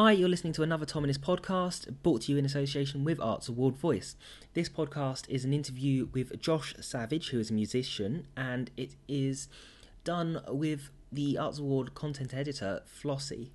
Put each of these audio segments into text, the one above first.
Hi, you're listening to another Tom Inniss podcast brought to you in association with Arts Award Voice. This podcast is an interview with Josh Savage, who is a musician, and it is done with the Arts Award content editor, Flossie,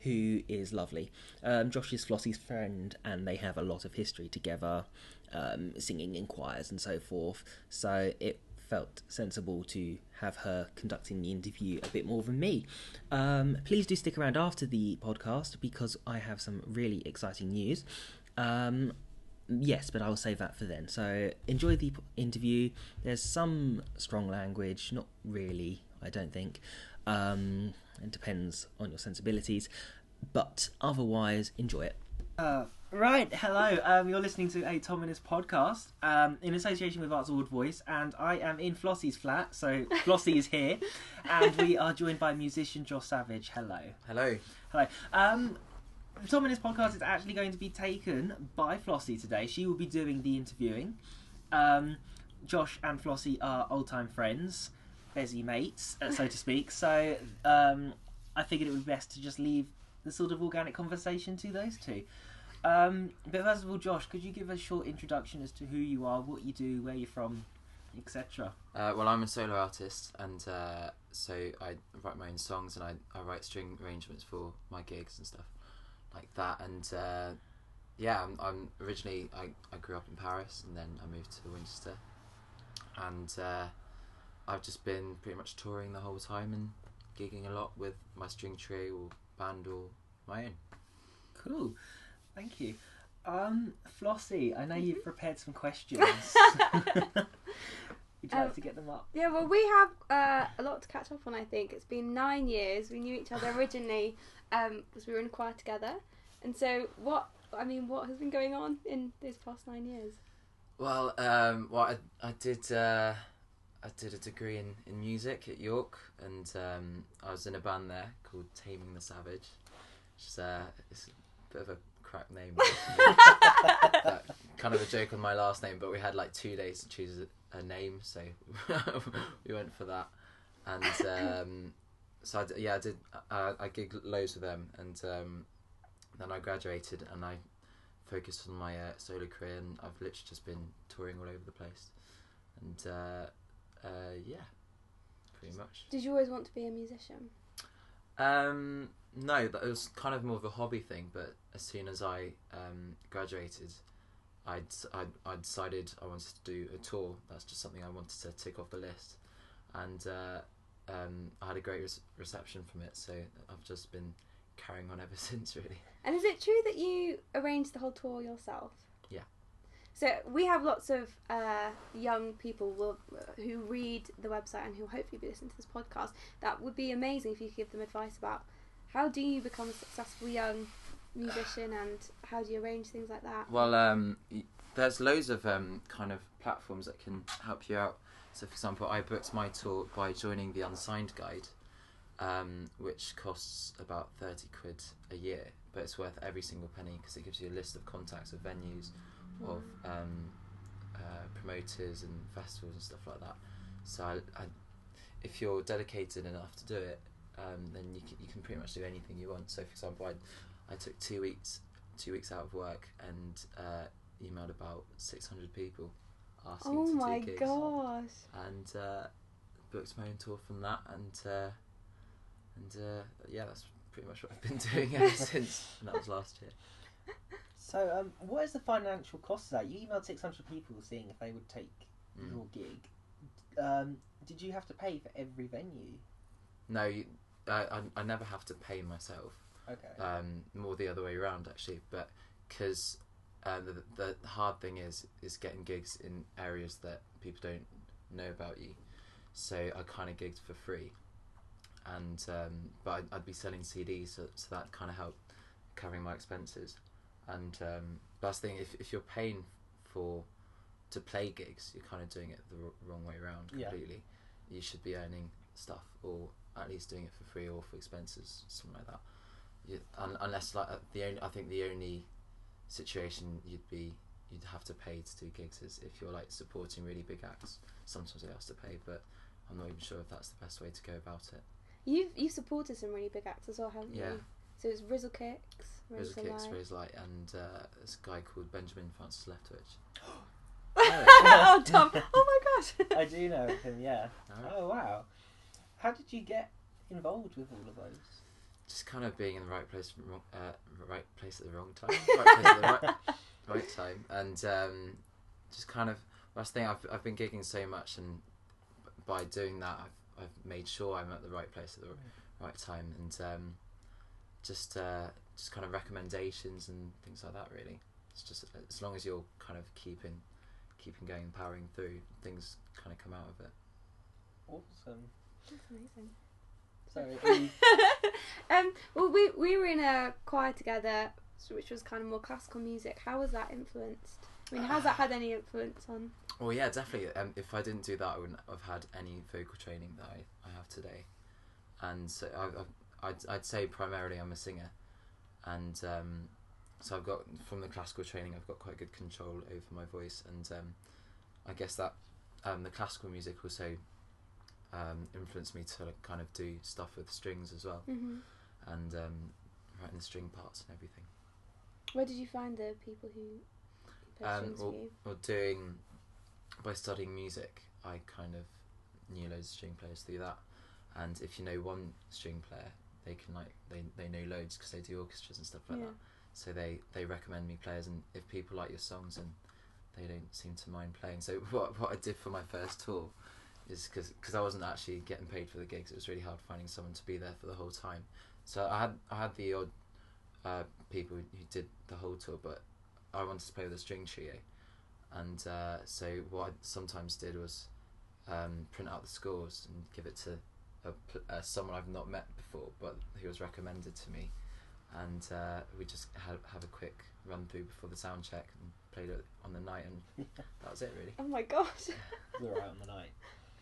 who is lovely. Um, Josh is Flossie's friend, and they have a lot of history together, um, singing in choirs and so forth. So it felt sensible to have her conducting the interview a bit more than me. Um, please do stick around after the podcast because I have some really exciting news. Um, yes, but I'll save that for then. So enjoy the interview. There's some strong language, not really, I don't think. Um, it depends on your sensibilities, but otherwise, enjoy it. Uh, right, hello. Um, you're listening to a Tom Inniss podcast um, in association with Arts Award Voice, and I am in Flossie's flat. So Flossie is here, and we are joined by musician Josh Savage. Hello. Hello. Hello. Um, Tom Inniss podcast is actually going to be taken by Flossie today. She will be doing the interviewing. Um, Josh and Flossie are old time friends, busy mates, uh, so to speak. So um, I figured it would be best to just leave the sort of organic conversation to those two. Um, but first of all, Josh, could you give a short introduction as to who you are, what you do, where you're from, etc.? Uh, well, I'm a solo artist, and uh, so I write my own songs and I, I write string arrangements for my gigs and stuff like that. And uh, yeah, I'm, I'm originally I, I grew up in Paris and then I moved to Winchester, and uh, I've just been pretty much touring the whole time and gigging a lot with my string trio or band or my own. Cool. Thank you. Um, Flossie, I know you've prepared some questions. Would you like Um, to get them up? Yeah, well, we have uh, a lot to catch up on. I think it's been nine years. We knew each other originally um, because we were in choir together, and so what? I mean, what has been going on in these past nine years? Well, um, well, I, I did uh, I did a degree in, in music at York, and um, I was in a band there called Taming the Savage, which is uh, it's a bit of a crap name, That- kind of a joke on my last name. But we had like two days to choose a, a name, so we went for that, and um, so I d yeah, I did uh, I gigged loads with them, and um, then I graduated, and I focused on my uh, solo career, and I've literally just been touring all over the place, and uh, uh, yeah, pretty much. Did you always want to be a musician? Um, no, that was kind of more of a hobby thing. But as soon as I um, graduated, I'd, I I decided I wanted to do a tour. That's just something I wanted to tick off the list, and uh, um, I had a great res- reception from it. So I've just been carrying on ever since, really. And is it true that you arranged the whole tour yourself? Yeah. So we have lots of uh, young people will, who read the website and who hopefully be listening to this podcast. That would be amazing if you could give them advice about how do you become a successful young musician and how do you arrange things like that. Well, um, there's loads of um, kind of platforms that can help you out. So, for example, I booked my tour by joining the Unsigned Guide, um, which costs about 30 quid a year, but it's worth every single penny because it gives you a list of contacts of venues, of um, uh, promoters and festivals and stuff like that. So, I, I, if you're dedicated enough to do it, um, then you can, you can pretty much do anything you want. So, for example, I, I took two weeks two weeks out of work and uh, emailed about 600 people asking Oh to my do gigs gosh. and uh, booked my own tour from that and uh, and uh, yeah that's pretty much what I've been doing ever since and that was last year So, um, what is the financial cost of that? You emailed 600 people seeing if they would take Mm. your gig. Um, did you have to pay for every venue? no you, I, I, I never have to pay myself Okay. um, more the other way around actually but because uh, the, the hard thing is is getting gigs in areas that people don't know about you so I kind of gigged for free and um, but I'd, I'd be selling CDs so, so that kind of helped covering my expenses and um, but that's the thing if, if you're paying for to play gigs you're kind of doing it the r- wrong way around Yeah. completely you should be earning stuff or at least doing it for free or for expenses something like that you, un, unless like uh, the only I think the only situation you'd be you'd have to pay to do gigs is if you're like supporting really big acts. Sometimes it has to pay, but I'm not even sure if that's the best way to go about it. You've you've supported some really big acts as well, haven't Yeah. you? So it's Rizzle Kicks, Rizzle, Razor Kicks, Light. Rose Light, and uh, this guy called Benjamin Francis Leftwich. oh, Tom! Oh my gosh! I do know him. Yeah. Alright. Oh wow. How did you get involved with all of those? Just kind of being in the right place, wrong, uh, right place at the wrong time, right place at the right, right time, and um, just kind of. Last thing I've I've been gigging so much, and by doing that, I've I've made sure I'm at the right place at the right time, and um, just uh, just kind of recommendations and things like that. Really, it's just as long as you're kind of keeping keeping going, powering through, things kind of come out of it. Awesome. That's amazing. So you, um, well, we we were in a choir together, which was kind of more classical music. How was that influenced? I mean, how's that had any influence on? Well, yeah, definitely. Um, if I didn't do that, I wouldn't have had any vocal training that I, I have today. And so I, I, I'd, I'd say primarily I'm a singer. And um, so I've got, from the classical training, I've got quite good control over my voice. And um, I guess that um, the classical music also um, influenced me to like, kind of do stuff with strings as well. hmm And um, writing the string parts and everything. Where did you find the people who Um, strings well, for you? well, doing by studying music, I kind of knew loads of string players through that. And if you know one string player, they can like they they know loads because they do orchestras and stuff like yeah. that. So they they recommend me players, and if people like your songs and they don't seem to mind playing. So what what I did for my first tour is because because I wasn't actually getting paid for the gigs. It was really hard finding someone to be there for the whole time. So I had I had the odd uh, people who did the whole tour, but I wanted to play with a string trio, and uh, so what I sometimes did was um, print out the scores and give it to a, uh, someone I've not met before, but who was recommended to me, and uh, we just had have a quick run through before the sound check and played it on the night, and that was it really. Oh my gosh. we were out on the night.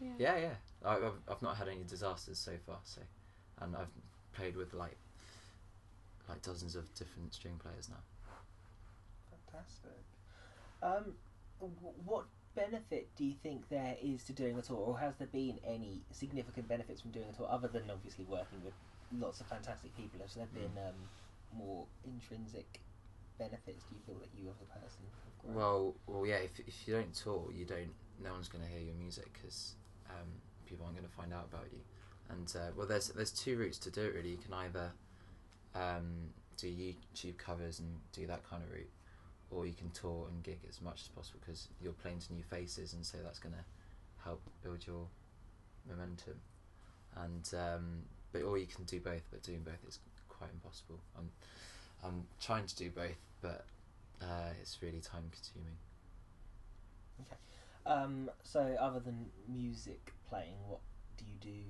yeah. Yeah, yeah. I, I've I've not had any disasters so far, so and I've played with like like dozens of different string players now. Fantastic. Um, what benefit do you think there is to doing a tour, or has there been any significant benefits from doing a tour other than obviously working with lots of fantastic people? Has there been um, more intrinsic benefits? Do you feel that you as a person? have? Well, well, yeah. If if you don't tour, you don't. No one's going to hear your music because um, people aren't going to find out about you. And uh, well, there's there's two routes to do it really. You can either um, do YouTube covers and do that kind of route, or you can tour and gig as much as possible because you're playing to new faces, and so that's going to help build your momentum. And um, but or you can do both, but doing both is quite impossible. I'm I'm trying to do both, but uh, it's really time consuming. Um, so other than music playing, what do you do?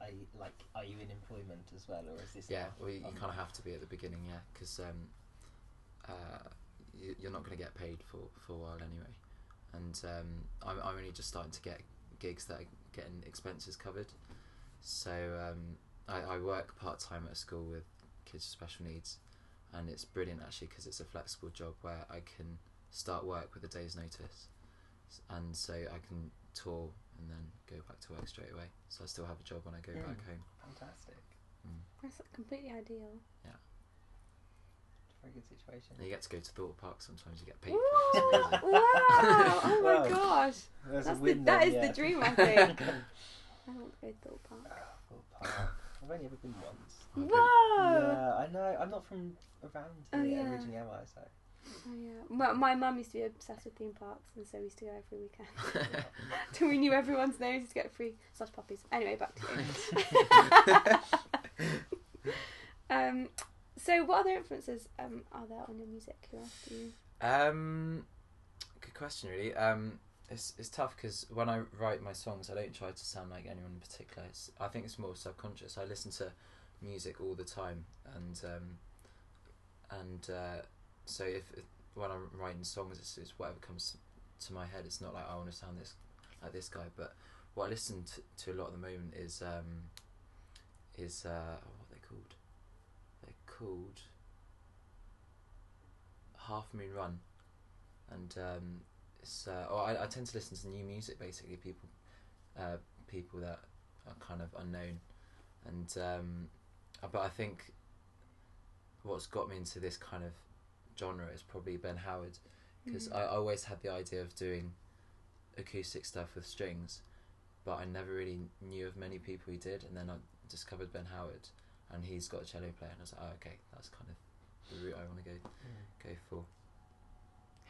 Are you, like, are you in employment as well, or is this? Yeah, well, you, you kind of have to be at the beginning, yeah, because um, uh, you're not going to get paid for, for a while anyway. And um, I'm, I'm only just starting to get gigs that are getting expenses covered. So um, I, I work part time at a school with kids with special needs, and it's brilliant actually because it's a flexible job where I can start work with a day's notice, and so I can tour and then go back to work straight away. So I still have a job when I go Mm. back home. Fantastic. That's completely ideal. Very good situation. And you get to go to Thorpe Park sometimes. You get paid for it. Wow! Oh my Wow. gosh! There's That's a the, win that then, is yeah. the dream, I think. I want to go to Thorpe Park. Thorpe Park. I've only ever been once. I've been- Whoa! Yeah, I know. I'm not from around Oh, here yeah. originally, am I? So Oh yeah. My, my mum used to be obsessed with theme parks, and so we used to go every weekend. so we knew everyone's names to get free such puppies. Anyway, back to you. um, so what other influences um are there on your music? Who else do you? Um, good question, really. Um, it's it's tough because when I write my songs, I don't try to sound like anyone in particular. It's, I think it's more subconscious. I listen to music all the time, and um, and uh, so if, if when I'm writing songs, it's, it's whatever comes to my head. It's not like I want to sound this like this guy, but what I listen to, to a lot at the moment is um, is uh, oh, what are they called? They're called Half Moon Run, and um, it's uh, oh, I, I tend to listen to new music basically. People, uh, people that are kind of unknown, and um, uh, but I think what's got me into this kind of genre is probably Ben Howard because Mm. I, I always had the idea of doing acoustic stuff with strings, but I never really knew of many people who did. And then I discovered Ben Howard, and he's got a cello player, and I was like, oh, okay, that's kind of the route I want to go go for.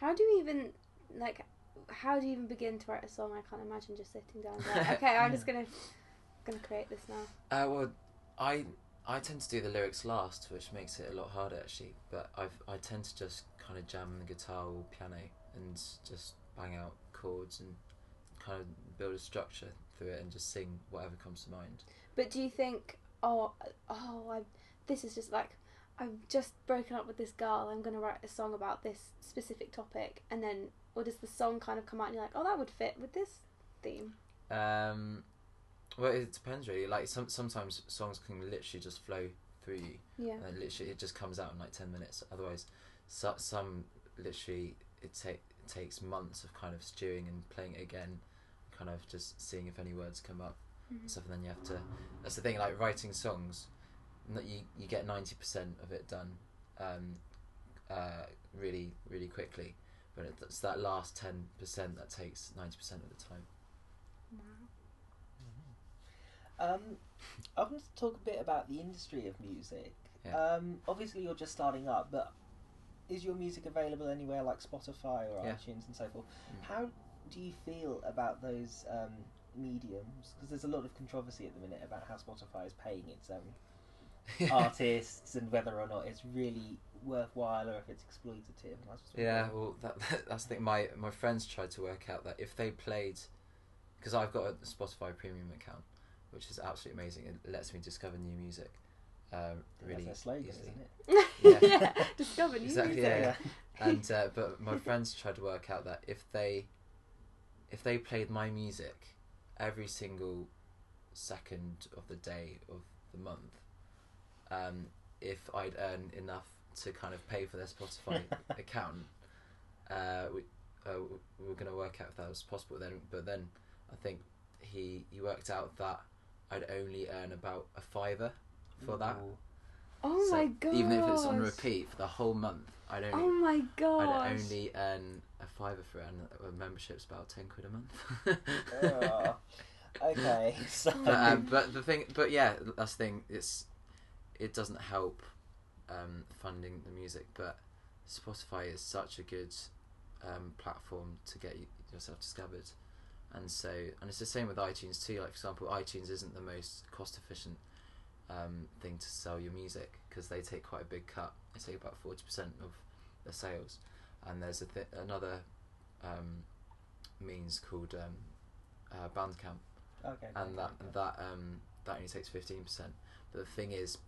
How do you even like? How do you even begin to write a song? I can't imagine just sitting down. and Like, okay, I'm just gonna gonna create this now. Uh, well, I I tend to do the lyrics last, which makes it a lot harder actually. But I've I tend to just kind of jam the guitar or piano and just bang out chords and kind of build a structure through it and just sing whatever comes to mind. But do you think, oh, oh, I, this is just like, I've just broken up with this girl. I'm gonna write a song about this specific topic, and then, or does the song kind of come out and you're like, oh, that would fit with this theme? Um, well, it depends really. Like some sometimes songs can literally just flow through you. Yeah. and literally it just comes out in like 10 minutes otherwise so, some literally it, ta- it takes months of kind of stewing and playing it again kind of just seeing if any words come up Mhm. and stuff and then you have to that's the thing like writing songs n- you, you get 90% of it done um, uh, really really quickly but it- it's that last 10% that takes 90% of the time Wow. Um, I want to talk a bit about the industry of music. Yeah. Um, obviously, you're just starting up, but is your music available anywhere like Spotify or Yeah. iTunes and so forth? Mm. How do you feel about those um, mediums? Because there's a lot of controversy at the minute about how Spotify is paying its um, artists and whether or not it's really worthwhile or if it's exploitative. And I was just Yeah, well, that, that's the thing. My my friends tried to work out that if they played, because I've got a Spotify Premium account, which is absolutely amazing. It lets me discover new music. Um, really That's their slogan, easily. isn't it? Yeah. yeah. Discover new Exactly, music. yeah. And uh, but my friends tried to work out that if they, if they played my music, every single second of the day of the month, um, if I'd earn enough to kind of pay for their Spotify account, uh, we, uh, we were going to work out if that was possible then. But then I think he he worked out that I'd only earn about a fiver for that. Oh So my god. Even if it's on repeat for the whole month, I'd only Oh my god! I'd god. only earn a fiver for it, and a membership's about ten quid a month. Oh, okay, so but um, but the thing, but yeah, that's the thing. It's it doesn't help um, funding the music, but Spotify is such a good um, platform to get yourself discovered, and so and it's the same with iTunes too. Like for example, iTunes isn't the most cost efficient um, thing to sell your music because they take quite a big cut. They take about forty percent of the sales, and there's a th- another um, means called um, uh, Bandcamp okay, and that okay. that um that only takes fifteen percent. But the thing is,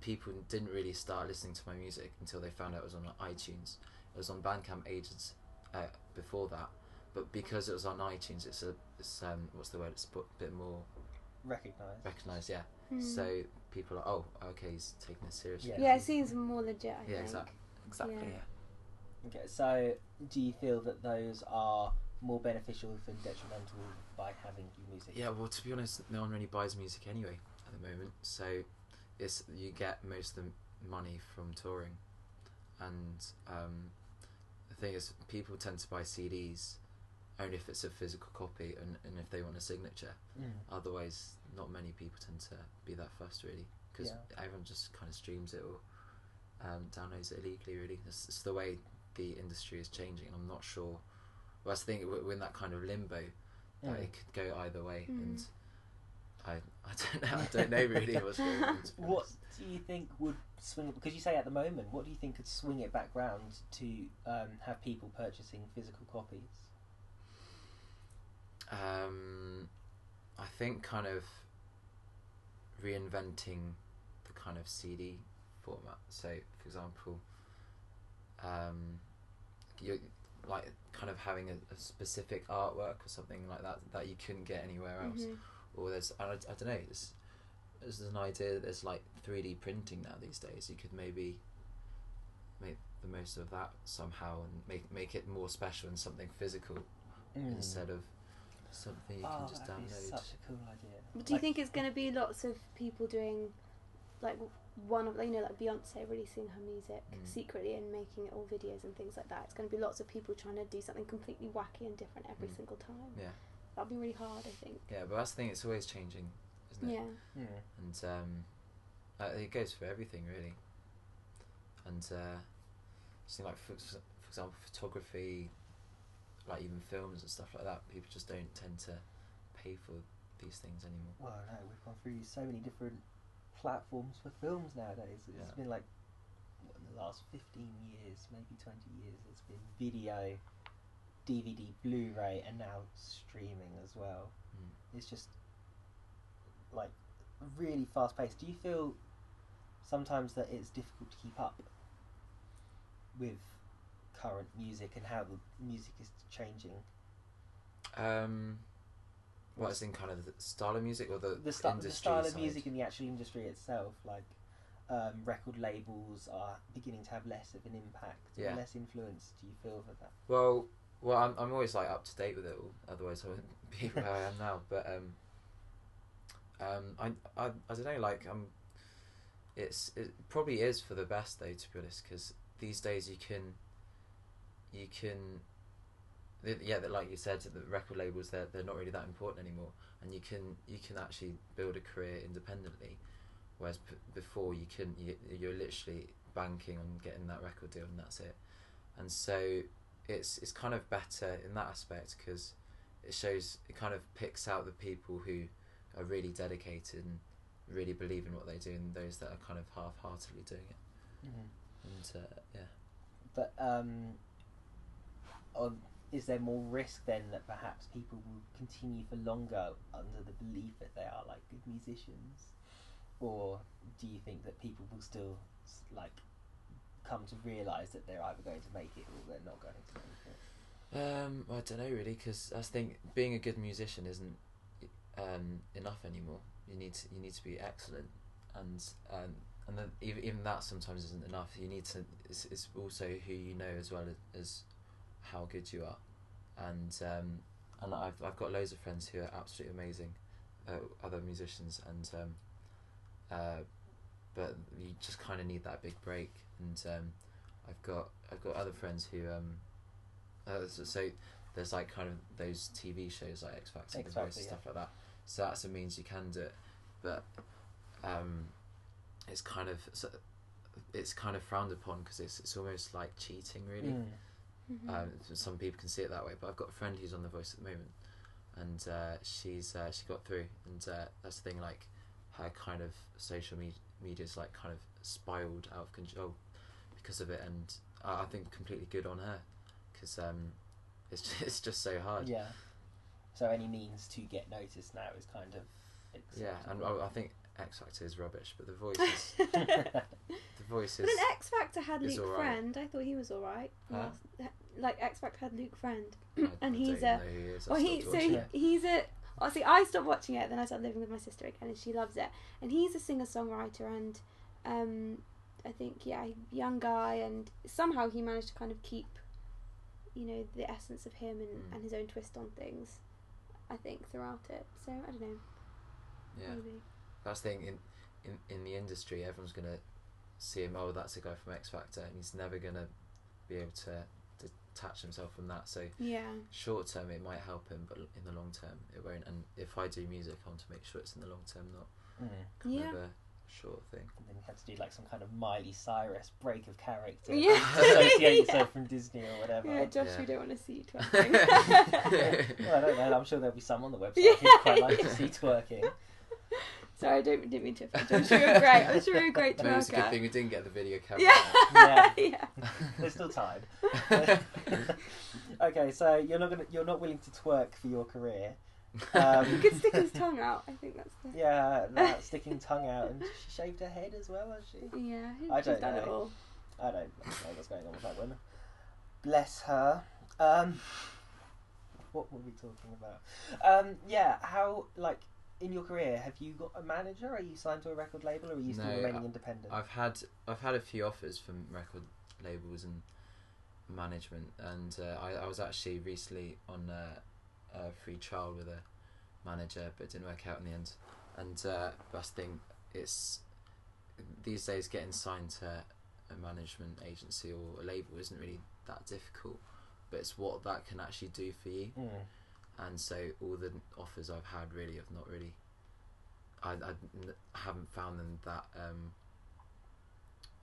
people didn't really start listening to my music until they found out it was on iTunes. It was on Bandcamp ages uh, before that, but because it was on iTunes, it's a it's um what's the word? It's a bit more recognized. recognised. Yeah. Hmm. So people are oh okay he's taking this seriously. Yeah. yeah, it seems more legit. I Yeah, think. exactly. Exactly. Yeah. Yeah. Okay, so do you feel that those are more beneficial than detrimental by having your music? Yeah, well, to be honest, no one really buys music anyway at the moment. So, it's you get most of the money from touring, and um, the thing is, people tend to buy CDs only if it's a physical copy and, and if they want a signature. Mm. Otherwise, not many people tend to be that fussed really, because Yeah. everyone just kind of streams it or um, downloads it illegally. Really, it's, it's the way the industry is changing. I'm not sure. Well, that's the thing. We're we're in that kind of limbo that Mm. it could go either way, Mm. and I I don't know. I don't know really what's going on. What do you think would swing it? Because you say at the moment, what do you think could swing it back round to um, have people purchasing physical copies? Um, I think kind of reinventing the kind of CD format. So, for example, um, you like kind of having a, a specific artwork or something like that that you couldn't get anywhere else. Mhm. Or there's I, I don't know. There's, there's an idea that there's like three D printing now these days. You could maybe make the most of that somehow and make make it more special and something physical instead of something you oh, can just that'd be download. such a cool idea. But do you think it's going to be lots of people doing, like, one of you know like Beyonce releasing her music Mm. secretly and making it all videos and things like that. It's going to be lots of people trying to do something completely wacky and different every Mm. single time. Yeah. That'll be really hard, I think. Yeah, but that's the thing. It's always changing, isn't it? Yeah. Mm. And um, uh, it goes for everything really. And uh, just like for, for example, photography, like even films and stuff like that. People just don't tend to pay for these things anymore. Well, no, we've gone through so many different platforms for films nowadays. It's Yeah. been like what, in the last fifteen years, maybe twenty years. It's been video, DVD, Blu-ray, and now streaming as well. Mm. It's just like really fast paced. Do you feel sometimes that it's difficult to keep up with current music and how the music is changing? Um, what is in kind of the style of music or the the, sta- the style of music and the actual industry itself, like um, record labels are beginning to have less of an impact, Yeah. less influence. Do you feel for that? Well, well, I'm I'm always like up to date with it all. Otherwise, I wouldn't be where I am now. But um, um, I I I don't know. Like I'm, it's it probably is for the best though. To be honest, because these days you can, you can. Yeah, that like you said, the record labels they're they're not really that important anymore, and you can you can actually build a career independently, whereas p- before you couldn't. You, you're literally banking on getting that record deal, and that's it. And so it's it's kind of better in that aspect because it shows it kind of picks out the people who are really dedicated and really believe in what they do and those that are kind of half-heartedly doing it and uh, yeah But um, on, is there more risk then that perhaps people will continue for longer under the belief that they are like good musicians, or do you think that people will still like come to realise that they're either going to make it or they're not going to make it? um I don't know really because I think being a good musician isn't um, enough anymore. You need to, you need to be excellent and um, and then even, even that sometimes isn't enough. You need to it's, it's also who you know as well as, as how good you are and um, and I've, I've got loads of friends who are absolutely amazing uh, other musicians and um, uh, but you just kind of need that big break and um, I've got I've got other friends who um, uh, so, so there's like kind of those TV shows like X Factor, X Factor, and yeah. stuff like that. So that's a means you can do it, but um, it's kind of it's kind of frowned upon because it's it's almost like cheating really. Mm. Mhm. Um, some people can see it that way, but I've got a friend who's on The Voice at the moment, and uh, she's uh, she got through, and uh, that's the thing. Like her kind of social me- media's like kind of spiraled out of control because of it, and I I think completely good on her because um, it's just, it's just so hard. Yeah. So any means to get noticed now is kind of Yeah, and. I, I think X Factor is rubbish, but The Voice is the Voice But an X Factor had Luke alright. Friend. I thought he was alright. Huh? Last- Like X Factor had Luke Friend. And I he's don't a- know who he is. Well, he so he, he's a. Oh, see, I stopped watching it. Then I started living with my sister again, and she loves it. And he's a singer songwriter, and um, I think yeah, young guy, and somehow he managed to kind of keep, you know, the essence of him and, Mm. and his own twist on things. I think throughout it. So I don't know. yeah. Maybe. That's the thing in, in in the industry, everyone's gonna see him. Oh, that's a guy from X Factor, and he's never gonna be able to detach himself from that. So Yeah. short term, it might help him, but in the long term, it won't. And if I do music, I want to make sure it's in the long term, not Mm. kind Yeah. of a short thing. And then you had to do like some kind of Miley Cyrus break of character. Yeah. Associate Yeah. yourself from Disney or whatever. Yeah, Josh, Yeah. we don't want to see you well, twerking. I don't know. I'm sure there'll be some on the website Yeah. who'd quite like to see twerking. Sorry, I don't, didn't mean to offend you. I'm sure you're great. I'm sure you're a great Maybe it's a good thing we didn't get the video camera. Yeah. Yeah. yeah. There's still time. okay, so you're not gonna, you're not willing to twerk for your career. Um, he could stick his tongue out. I think that's the. Yeah, that sticking tongue out, and she shaved her head as well, has she? Yeah, I she's don't done it know. all. I don't know what's going on with that woman. Bless her. Um, what were we talking about? Um, yeah, how like in your career have you got a manager? Are you signed to a record label, or are you still No, remaining I- independent? I've had I've had a few offers from record labels and management, and uh, I I was actually recently on a, a free trial with a manager, but it didn't work out in the end. And uh, the thing, it's these days getting signed to a management agency or a label isn't really that difficult, but it's what that can actually do for you. Mm. And so all the offers I've had really have not really. I I haven't found them that. Um,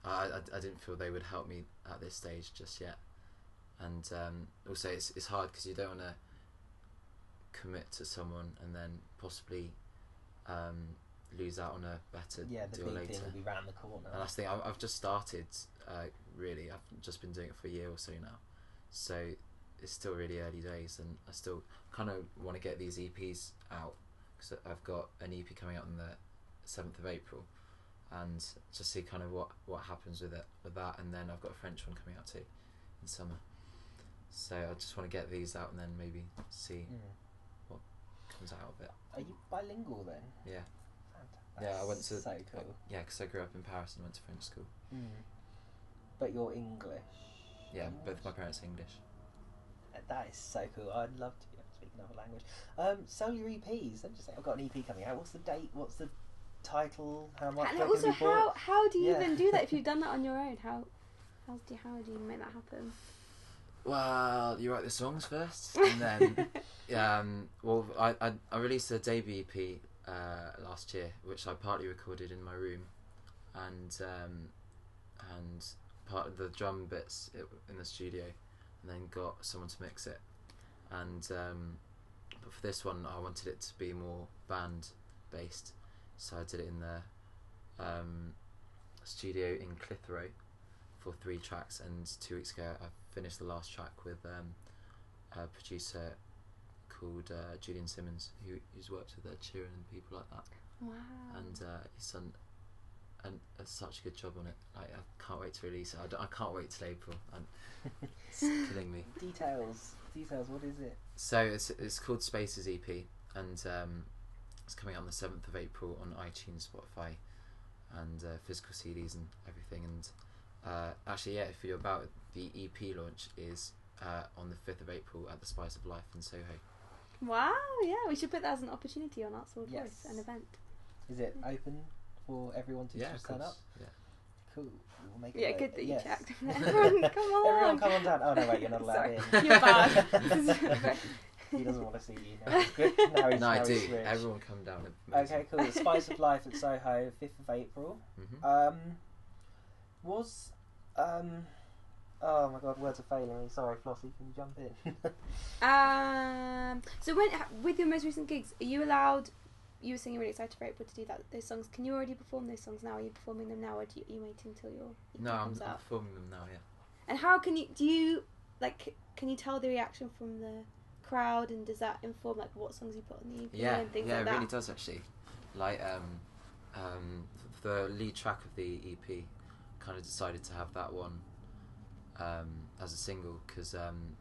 I, I, I didn't feel they would help me at this stage just yet, and um, also it's it's hard because you don't want to commit to someone and then possibly um, lose out on a better Yeah, the deal big later. thing will be round the corner. And that's the thing. I've, I've just started. Uh, really, I've just been doing it for a year or so now, so it's still really early days, and I still kind of want to get these EPs out because I've got an EP coming out on the seventh of April, and just see kind of what what happens with it with that, and then I've got a French one coming out too in summer. So I just want to get these out and then maybe see Mm. what comes out of it. Are you bilingual then? Yeah, Fantastic. yeah. I went to so cool. yeah because I grew up in Paris and went to French school. Mm. But you're English. Yeah, English? both my parents are English. That is so cool. I'd love to be able to speak another language. Um, sell your EPs. I'm just saying, I've got an EP coming out. What's the date? What's the title? How much? And they're also, be how how do you Yeah. even do that if you've done that on your own? How how do how do you make that happen? Well, you write the songs first, and then um, well, I, I I released a debut EP uh, last year, which I partly recorded in my room, and um, and part of the drum bits in the studio, and then got someone to mix it, and um, but for this one, I wanted it to be more band based, so I did it in the um, studio in Clitheroe for three tracks, and two weeks ago I finished the last track with um, a producer called uh, Julian Simmons, who, who's worked with Ed Sheeran and people like that, Wow. and uh, he's done an, a, such a good job on it. Like, I can't wait to release it. I, I can't wait till April, and it's killing me. Details. Details. What is it? So it's it's called Spaces EP, and um, it's coming out on the seventh of April on iTunes, Spotify, and uh, physical CDs and everything. And uh, actually, yeah, if you're about it, the EP launch is uh, on the fifth of April at the Spice of Life in Soho. Wow. Yeah, we should put that as an opportunity on Arts Award Yes. Voice, an event. Is it open for everyone to yeah, just of turn up? Yeah. Cool. We'll make Yeah, it good that you yes. checked. Everyone, come on. Everyone, come on down. Oh no, wait, you're not allowed Sorry. in. You're bad. This is very- he doesn't want to see you now. He's good. Now he's, No, I do. he's. Everyone come down. Okay, cool. Spice of Life at Soho, fifth of April. hmm Um, was um, oh my god, words are failing me. Sorry, Flossie, can you jump in? Um. So when with your most recent gigs, are you allowed? You were saying you're really excited for April to do that. Those songs. Can you already perform those songs now? Are you performing them now, or do you, are you waiting until your No, I'm, I'm performing them now. Yeah. And how can you do you like? Can you tell the reaction from the crowd, and does that inform like what songs you put on the EP Yeah, and things yeah, like that? Yeah, it really does actually. Like um, um, the lead track of the EP, kind of decided to have that one um, as a single because um,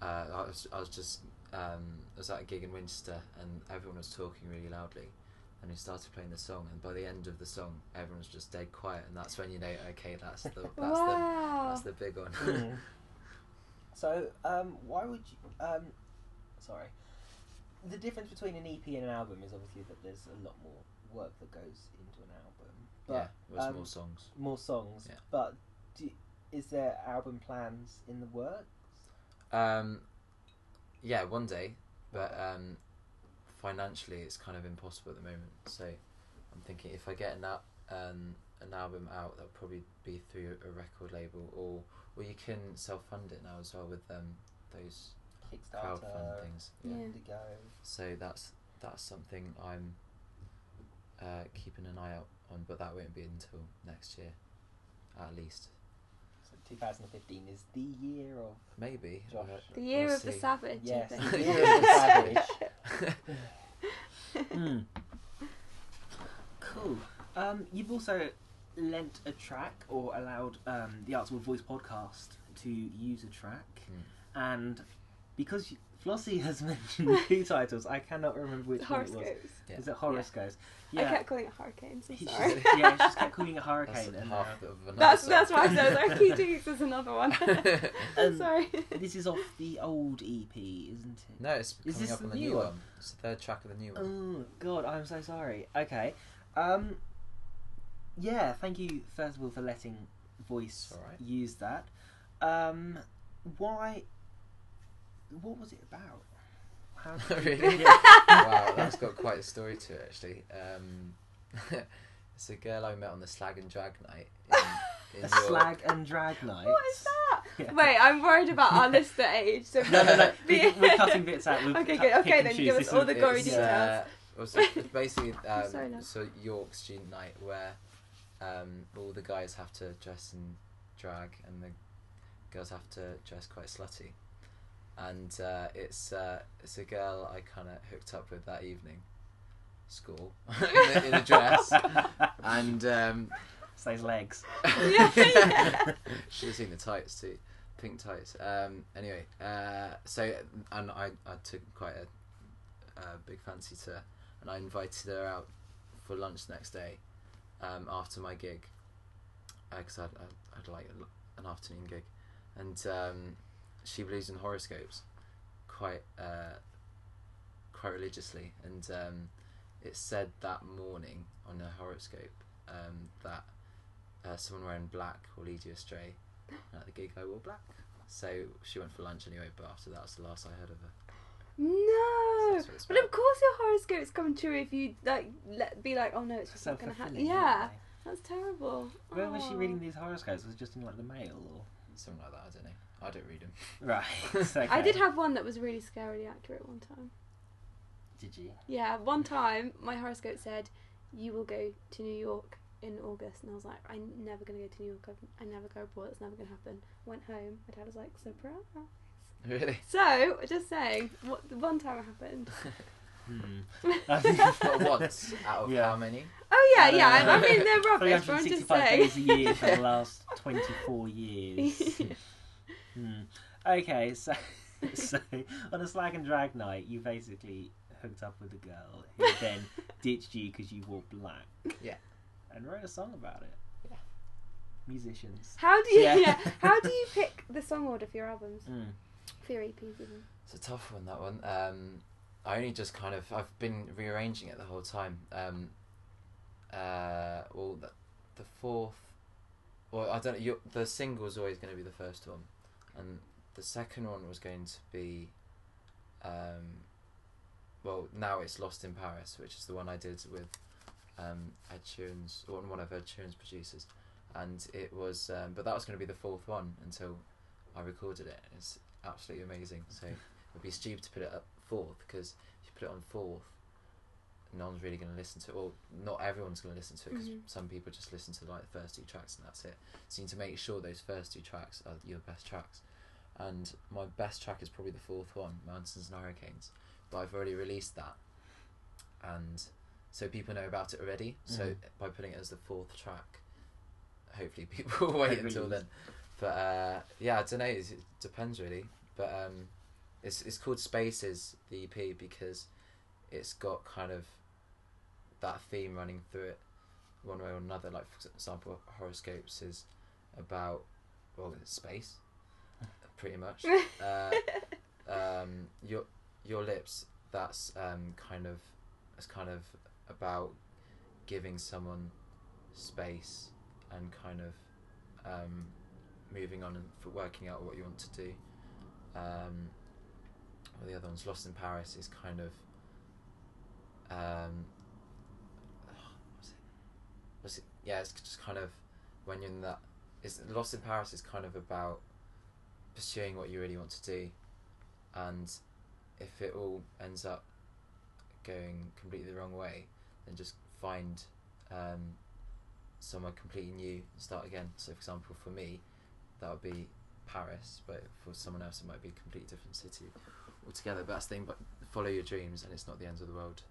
uh, I was I was just um, I was at a gig in Winchester and everyone was talking really loudly. And we started playing the song, and by the end of the song, everyone was just dead quiet, and that's when you know, okay, that's the that's the that's the big one. Mm. So, um, why would you? Um, sorry. The difference between an EP and an album is obviously that there's a lot more work that goes into an album. But yeah, there's um, more songs. more songs. Yeah. But do, is there album plans in the works? Um, yeah, one day, but um, financially it's kind of impossible at the moment. So I'm thinking if I get an al- um, an album out, that'll probably be through a record label, or or you can self fund it now as well with um, those Kickstarter, crowdfund things. Yeah. Indiegogo. So that's that's something I'm uh, keeping an eye out on, but that won't be until next year, at least. So 2015 is the year of Maybe. Josh. uh, the year we'll of the savage. Yes, the year of the savage. Hmm. Cool. Um, you've also lent a track or allowed um, the Arts Award Voice podcast to use a track, Hmm. and because Flossie has mentioned two titles, I cannot remember which one it was. Yeah. Is it horoscopes? I Yeah. kept calling it hurricanes. I'm sorry. she's- yeah, she just kept calling it That's hurricane. and, uh, half of another That's song. that's why I said like key Dukes is another one. Um, sorry. this is off the old EP, isn't it? No, it's Is coming this up on the new new one? one? It's the third track of the new one. Oh God, I'm so sorry. Okay, um, yeah, thank you first of all for letting voice It's all right. use that. Um, why? What was it about? How Really? Wow, that's got quite a story to it actually. Um, it's a girl I met on the Slag and Drag night. In, in A York. slag and drag night. What is that? Yeah. Wait, I'm worried about our listener age. So No, no, no. Be- we- We're cutting bits out. We'll Okay, good. Okay, then give us all the gory It's, details. Uh, also, it's basically um, sorry, so York student night where um, all the guys have to dress in drag and the girls have to dress quite slutty. And uh, it's uh, it's a girl I kind of hooked up with that evening, school, in, a, in a dress, and um, It's those legs. Yeah, yeah. should have seen the tights too, pink tights. Um, anyway, uh, so and I, I took quite a, a big fancy to her, and I invited her out for lunch the next day, um, after my gig, because I'd, I'd, I'd like an afternoon gig, and um, she believes in horoscopes, quite uh, quite religiously, and um, it said that morning on her horoscope um, that uh, someone wearing black will lead you astray. And at the gig, I wore black. So she went for lunch anyway, but after that was the last I heard of her. No, That's what it's but of course your horoscopes come true if you like let, be like, oh no, it's just not gonna happen. Yeah, that's terrible. they? Where was she reading these horoscopes? Was it just in like the mail or? Something like that, I don't know. I don't read them. Right. okay. I did have one that was really scarily accurate one time. Did you? Yeah, one time my horoscope said you will go to New York in August, and I was like, I'm never gonna go to New York. I, I never go abroad. It's never gonna happen. Went home. My dad was like, surprise. Really? So, just saying, what the one time it happened. Hmm. But once out of Yeah. how many? Oh yeah, yeah. I, I mean, they're rubbish, but I'm just 365 saying. days a year for the last 24 years. Hmm. Okay, so so on a slag and drag night, you basically hooked up with a girl who then ditched you because you wore black. Yeah. And wrote a song about it. Yeah. Musicians. How do you? Yeah. Yeah. How do you pick the song order for your albums? Mm. For your EPs, even. It's a tough one, that one. Um, I only just kind of I've been rearranging it the whole time. Um, uh, well, the, the fourth, well, I don't know. You, the single's always going to be the first one, and the second one was going to be, um, well, now it's Lost in Paris, which is the one I did with um, Ed Sheeran's, or one of Ed Sheeran's producers, and it was, um, but that was going to be the fourth one until I recorded it. It's absolutely amazing. So it'd be stupid to put it up fourth because if you put it on fourth, no one's really going to listen to it. Well, not everyone's going to listen to it because Mhm. some people just listen to like the first two tracks and that's it. So you need to make sure those first two tracks are your best tracks. And my best track is probably the fourth one, Mountains and Hurricanes. But I've already released that, and so people know about it already. So Mhm. by putting it as the fourth track, hopefully people will wait until then. But uh, yeah, I don't know. It depends really. But um, it's it's called Spaces the EP because it's got kind of that theme running through it, one way or another. Like for example, horoscopes is about well, it's space, pretty much. uh, um, your your lips. That's um, kind of it's kind of about giving someone space and kind of um, moving on and for working out what you want to do. Um, well, the other one's Lost in Paris is kind of um, it? What's it? Yeah, it's just kind of when you're in that. Is Lost in Paris is kind of about pursuing what you really want to do, and if it all ends up going completely the wrong way, then just find um, somewhere completely new and start again. So, for example, for me, that would be Paris, but for someone else, it might be a completely different city altogether. But that's the thing, but follow your dreams, and it's not the end of the world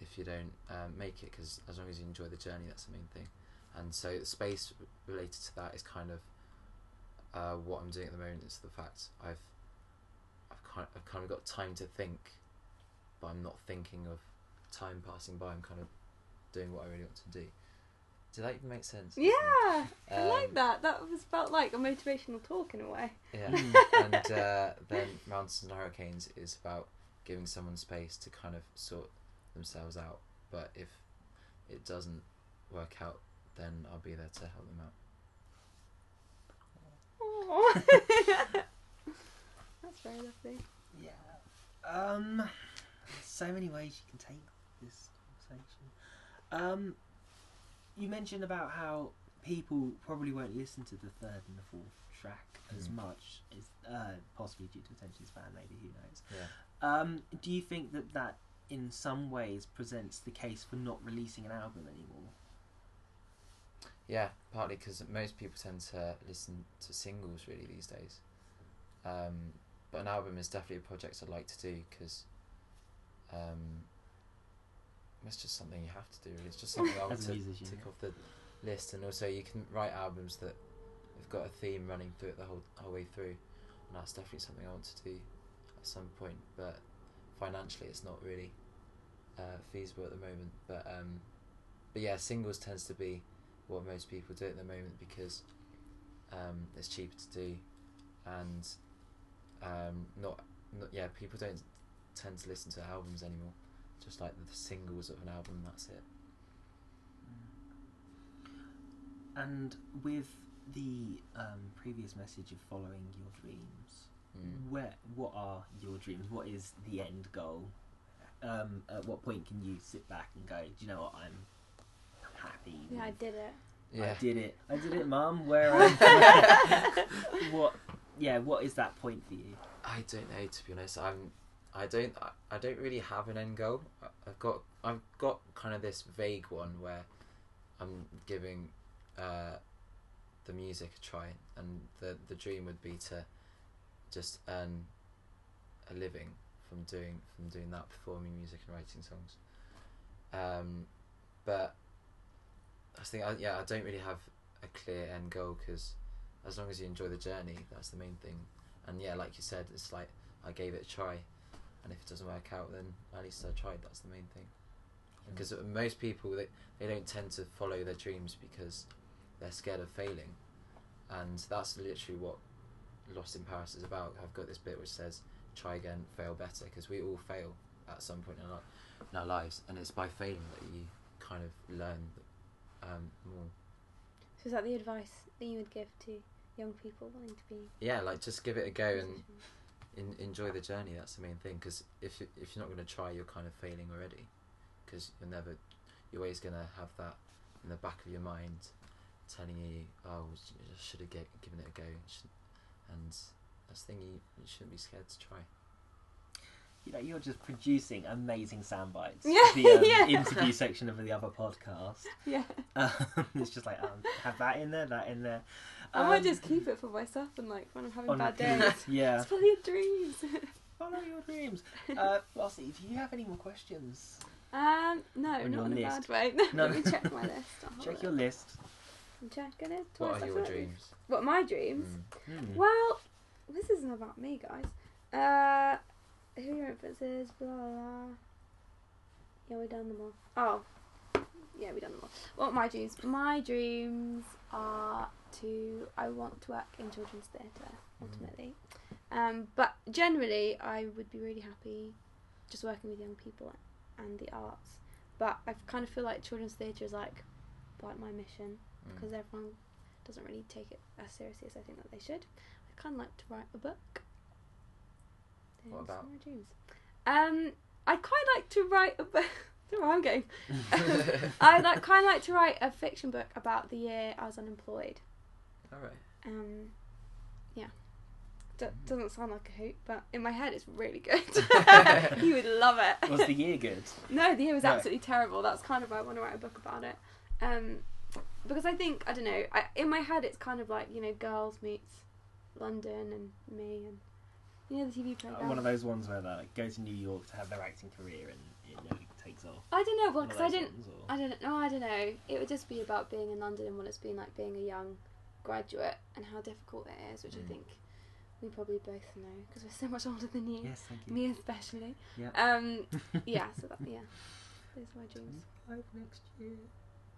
if you don't um, make it, because as long as you enjoy the journey, that's the main thing. And so, the space related to that is kind of uh, what I'm doing at the moment. Is the fact I've I've kind I've kind of got time to think, but I'm not thinking of time passing by. I'm kind of doing what I really want to do. Did that even make sense? Yeah, I like Um, that. That was felt like a motivational talk in a way. Yeah, Mm. and uh, then Mountains and Hurricanes is about giving someone space to kind of sort themselves out. But if it doesn't work out then I'll be there to help them out. Aw. That's very lovely. Yeah. Um, so many ways you can take this conversation. Um, you mentioned about how people probably won't listen to the third and the fourth track as Mm. much as uh, possibly due to attention span, maybe who knows. Yeah. Um, do you think that that in some ways presents the case for not releasing an album anymore? Yeah, partly because most people tend to listen to singles really these days. Um, but an album is definitely a project I'd like to do because um, it's just something you have to do. Really. It's just something I want to musician, tick yeah. off the list, and also you can write albums that have got a theme running through it the whole whole way through, and that's definitely something I want to do at some point. But financially, it's not really uh, feasible at the moment. But um, but yeah, singles tends to be what most people do at the moment because um, it's cheaper to do, and um, not, not yeah people don't tend to listen to albums anymore. Just like the singles of an album, that's it. And with the um, previous message of following your dreams, Mm. where what are your dreams? What is the end goal? Um, at what point can you sit back and go, do you know what? I'm happy. Yeah, I did it. Yeah. I did it. I did it, Mum. Where? What? Yeah. What is that point for you? I don't know to be honest. I'm I don't I, I don't really have an end goal. I- I've got I've got kind of this vague one where I'm giving uh, the music a try, and the the dream would be to just earn a living from doing from doing that, performing music and writing songs. Um, but I think I, yeah, I don't really have a clear end goal because as long as you enjoy the journey, that's the main thing. And yeah, like you said, it's like I gave it a try, and if it doesn't work out, then at least I tried. That's the main thing. Because most people they they don't tend to follow their dreams because they're scared of failing, and that's literally what Lost in Paris is about. I've got this bit which says try again, fail better, because we all fail at some point in our, in our lives, and it's by failing that you kind of learn um, more. So is that the advice that you would give to young people wanting to be? Yeah, like just give it a go and in, enjoy the journey. That's the main thing. Because if you, if you're not going to try, you're kind of failing already. Because you're never, you're always going to have that in the back of your mind, telling you, "Oh, you should have given it a go." And that's the thing. You, you shouldn't be scared to try. You know, you're just producing amazing sound bites. Yeah, for The um, yeah. interview section of the other podcast. Yeah, Um, it's just like um, have that in there, that in there. I might Um, just keep it for myself and like when I'm having bad repeat. days. Yeah. It's for your dreams. Follow your dreams. Uh, Flossie, do you have any more questions? um, no, On not in a bad way. No. Let me check my list. I'll hold Check it. your list. I'm checking it. What twice, are your like- dreams? What my dreams? Mm. Hmm. Well, this isn't about me, guys. Uh, who your influences? Blah blah. blah. Yeah, we done them all. Oh, yeah, we done them all. What are my dreams? My dreams are to. I want to work in children's theatre ultimately, um, but generally I would be really happy just working with young people and the arts. But I kind of feel like children's theatre is like like my mission Mm. because everyone doesn't really take it as seriously as I think that they should. I kind of like to write a book. What about? Um, I'd quite like to write a book. where I'm going. I like kind of like to write a fiction book about the year I was unemployed. All right. Um, yeah. D- doesn't sound like a hoot, but in my head it's really good. you would love it. Was the year good? No, the year was No. absolutely terrible. That's kind of why I want to write a book about it. Um, because I think I don't know. I, in my head, it's kind of like you know, girls meets London and me, and you know the TV program. Uh, One of those ones where they like, go to New York to have their acting career and it never takes off. I don't know. Well, because I didn't. ones, or- I don't know. I don't know. It would just be about being in London and what it's been like being a young graduate and how difficult it is, which Mm. I think we probably both know because we're so much older than you. Yes, thank you. Me especially. Yeah. Um. yeah. So that. Yeah. Those are my dreams. 25 next year.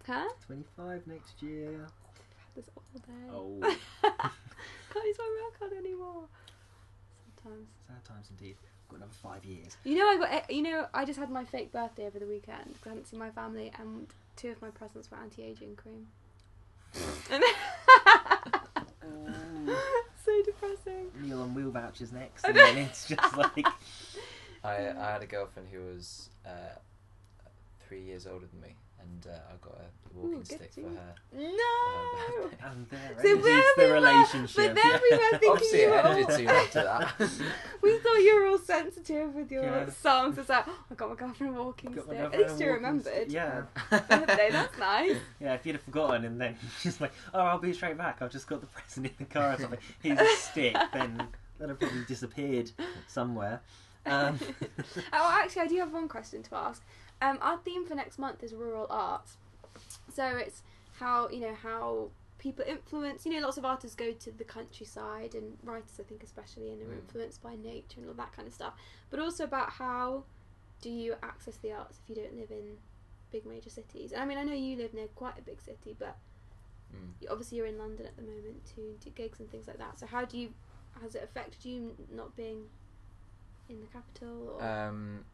Huh? 25 next year. I've had This all day. Oh, Can't use my work card anymore. Sometimes. sad times indeed. I've Got another five years. You know, I got. You know, I just had my fake birthday over the weekend because I hadn't seen my family, and two of my presents were anti-aging cream. And so depressing. Meal on wheel vouchers next, I and then it's just like I I had a girlfriend who was uh, three years older than me, and uh, I got a walking good stick for her. No. and there So ends where the we were- relationship. but then we were thinking Obviously, you it were ended all- soon after that. We thought you were all sensitive with your Yeah. songs. It's like, oh, I got my girlfriend a walking Got stick. At least you remembered. stick, yeah. Birthday, that's nice. Yeah, if you'd have forgotten and then just like, oh, I'll be straight back. I've just got the present in the car or something. Here's a stick. Then that have probably disappeared somewhere. Um, oh, actually, I do have one question to ask. Um, our theme for next month is rural arts. So it's how you know how people influence. You know, lots of artists go to the countryside, and writers, I think, especially, and are Mm. influenced by nature and all that kind of stuff. But also about how do you access the arts if you don't live in big major cities? And I mean, I know you live near quite a big city, but Mm. you, obviously you're in London at the moment to do gigs and things like that. So how do you? Has it affected you not being in the capital? Or? Um,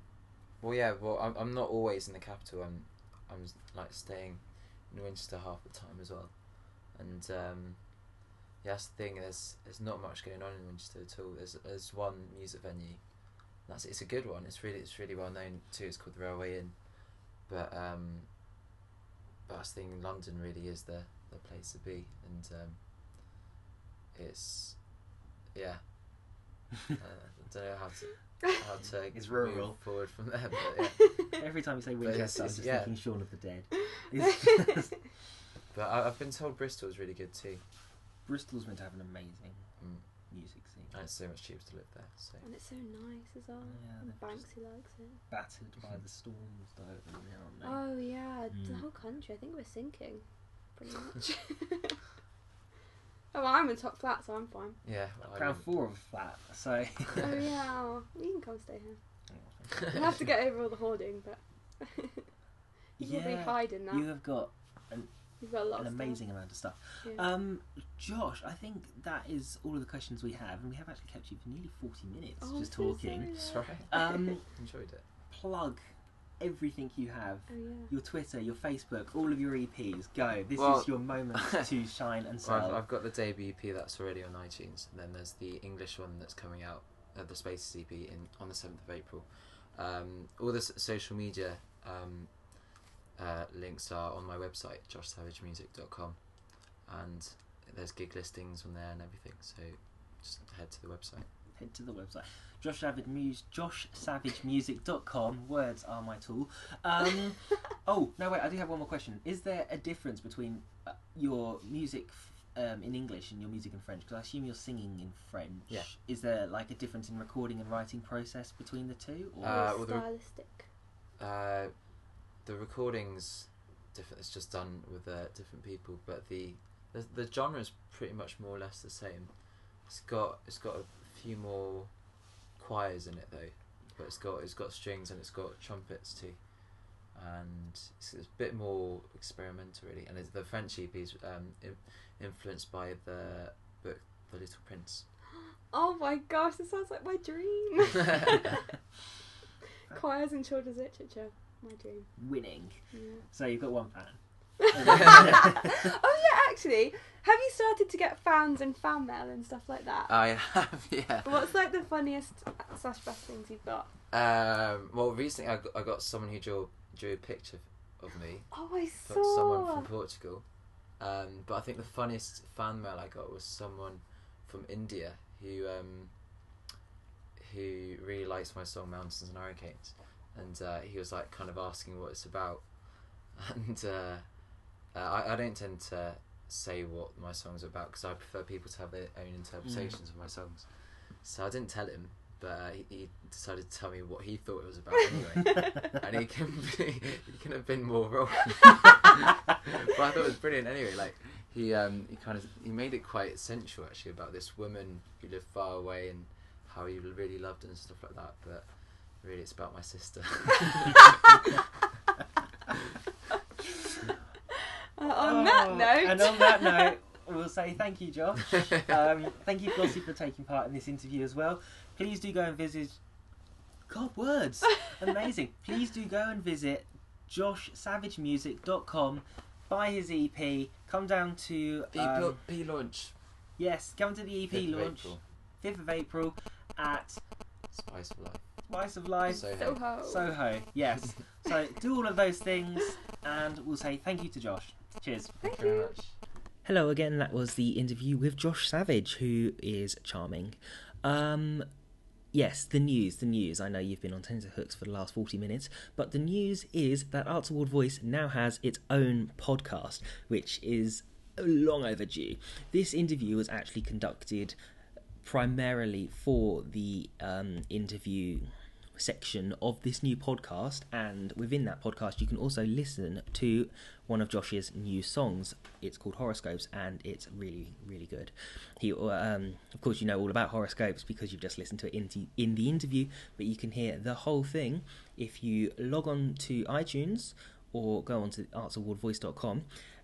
well, yeah. Well, I'm, I'm not always in the capital. I'm I'm like staying in Winchester half the time as well, and um, yeah, that's the thing. There's there's not much going on in Winchester at all. There's there's one music venue. That's it's a good one. It's really it's really well known too. It's called the Railway Inn, but um, but that's the thing. London really is the the place to be, and um, it's yeah. uh, I don't know how to how to It's move rural. forward from there. But, yeah. every time you say But it's- Winchester, I'm it's- just yeah. thinking Shaun of the Dead. But I, I've been told Bristol is really good too. Bristol's meant to have an amazing Mm. music scene. And it's so much cheaper to live there. So and it's so nice as well. Yeah, and Banksy likes it. Battered by the storms, though, aren't? Oh yeah, the Mm. whole country. I think we're sinking, pretty much. Oh, well, I'm in top flat, so I'm fine. yeah, I Ground wouldn't- floor of a flat, so. oh yeah, you can come stay here. You'll have to get over all the hoarding, but you will be Yeah, hiding now. You have got You've got a lot an of stuff. amazing amount of stuff. Yeah. Um, Josh, I think that is all of the questions we have, and we have actually kept you for nearly 40 minutes Oh, just I'm so talking. sorry. Sorry. Um, Enjoyed it. plug everything you have. Oh yeah. Your Twitter, your Facebook, all of your EPs. Go. This Well- is your moment to shine and Well, I've, sell. I've got the debut EP that's already on iTunes, and then there's the English one that's coming out, uh, the Spaces EP, in on the seventh of April. Um, all the s- social media um, uh, links are on my website, joshsavagemusic.com, and there's gig listings on there and everything. So just head to the website. Head to the website. Josh Savage Muse, joshsavagemusic.com. Words are my tool. Um, oh, no, wait, I do have one more question. Is there a difference between uh, your music f- um, in English and your music in French? Because I assume you're singing in French. Yeah. Is there like a difference in recording and writing process between the two? Or? Uh, Or well, the- stylistic. Uh, the recordings different. It's just done with uh, different people, but the, the the genre is pretty much more or less the same. It's got it's got a few more choirs in it though, but it's got it's got strings and it's got trumpets too, and it's, it's a bit more experimental really. And it's, the French EP is um, in, influenced by the book The Little Prince. Oh my gosh, this sounds like my dream. Choirs and children's literature, my dream. Winning. Yeah. So you've got one fan. oh yeah, actually, have you started to get fans and fan mail and stuff like that? I have yeah. What's like the funniest slash best things you've got? Um, well, recently I got, I got someone who drew drew a picture of me. Oh, I saw. someone from Portugal. Um, but I think the funniest fan mail I got was someone from India who um, who really likes my song Mountains and Hurricanes, and uh, he was like kind of asking what it's about, and uh, uh, I, I don't tend to say what my songs are about because I prefer people to have their own interpretations of my songs. So I didn't tell him, but uh, he, he decided to tell me what he thought it was about anyway. and he can be, he can have been more wrong. but I thought it was brilliant anyway. Like he um he kind of he made it quite sensual actually about this woman who lived far away and how he really loved her and stuff like that. But really, it's about my sister. Uh, on that Oh, note. And on that note, we'll say thank you, Josh. Um, thank you, Flossie, for taking part in this interview as well. Please do go and visit. God, words! Amazing. Please do go and visit joshsavagemusic.com. buy his EP. Come down to P, um, P launch. yes, come to the EP 5th launch April. fifth of April at Spice for life. Spice of Life Soho. Soho. Soho. Yes. so do all of those things, and we'll say thank you to Josh. Cheers. Thank Thank you very much. Hello again. That was the interview with Josh Savage, who is charming. Um, yes, the news, the news. I know you've been on tenterhooks for the last 40 minutes, but the news is that Arts Award Voice now has its own podcast, which is long overdue. This interview was actually conducted primarily for the um, interview section of this new podcast and within that podcast you can also listen to one of Josh's new songs. It's called horoscopes and it's really really good. He um, of course you know all about horoscopes because you've just listened to it in in the interview but you can hear the whole thing if you log on to iTunes or go on to artsawardvoice.com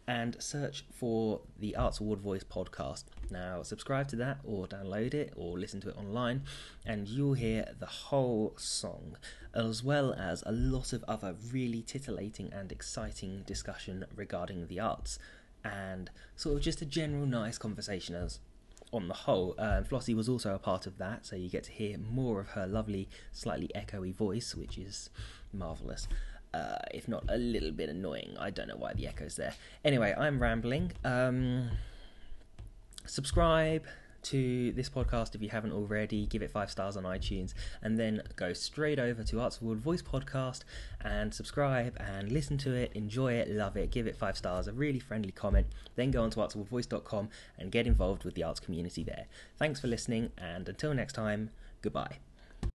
and search for the Arts Award Voice podcast. Now, subscribe to that or download it or listen to it online, and you'll hear the whole song, as well as a lot of other really titillating and exciting discussion regarding the arts, and sort of just a general nice conversation as on the whole. Um, Flossie was also a part of that, so you get to hear more of her lovely, slightly echoey voice, which is marvellous. Uh, if not a little bit annoying. I don't know why the echo's there. Anyway, I'm rambling. Um, subscribe to this podcast if you haven't already. Give it five stars on iTunes, and then go straight over to Arts Award Voice Podcast and subscribe and listen to it. Enjoy it, love it. Give it five stars, a really friendly comment. Then go on to artsawardvoice.com and get involved with the arts community there. Thanks for listening, and until next time, goodbye.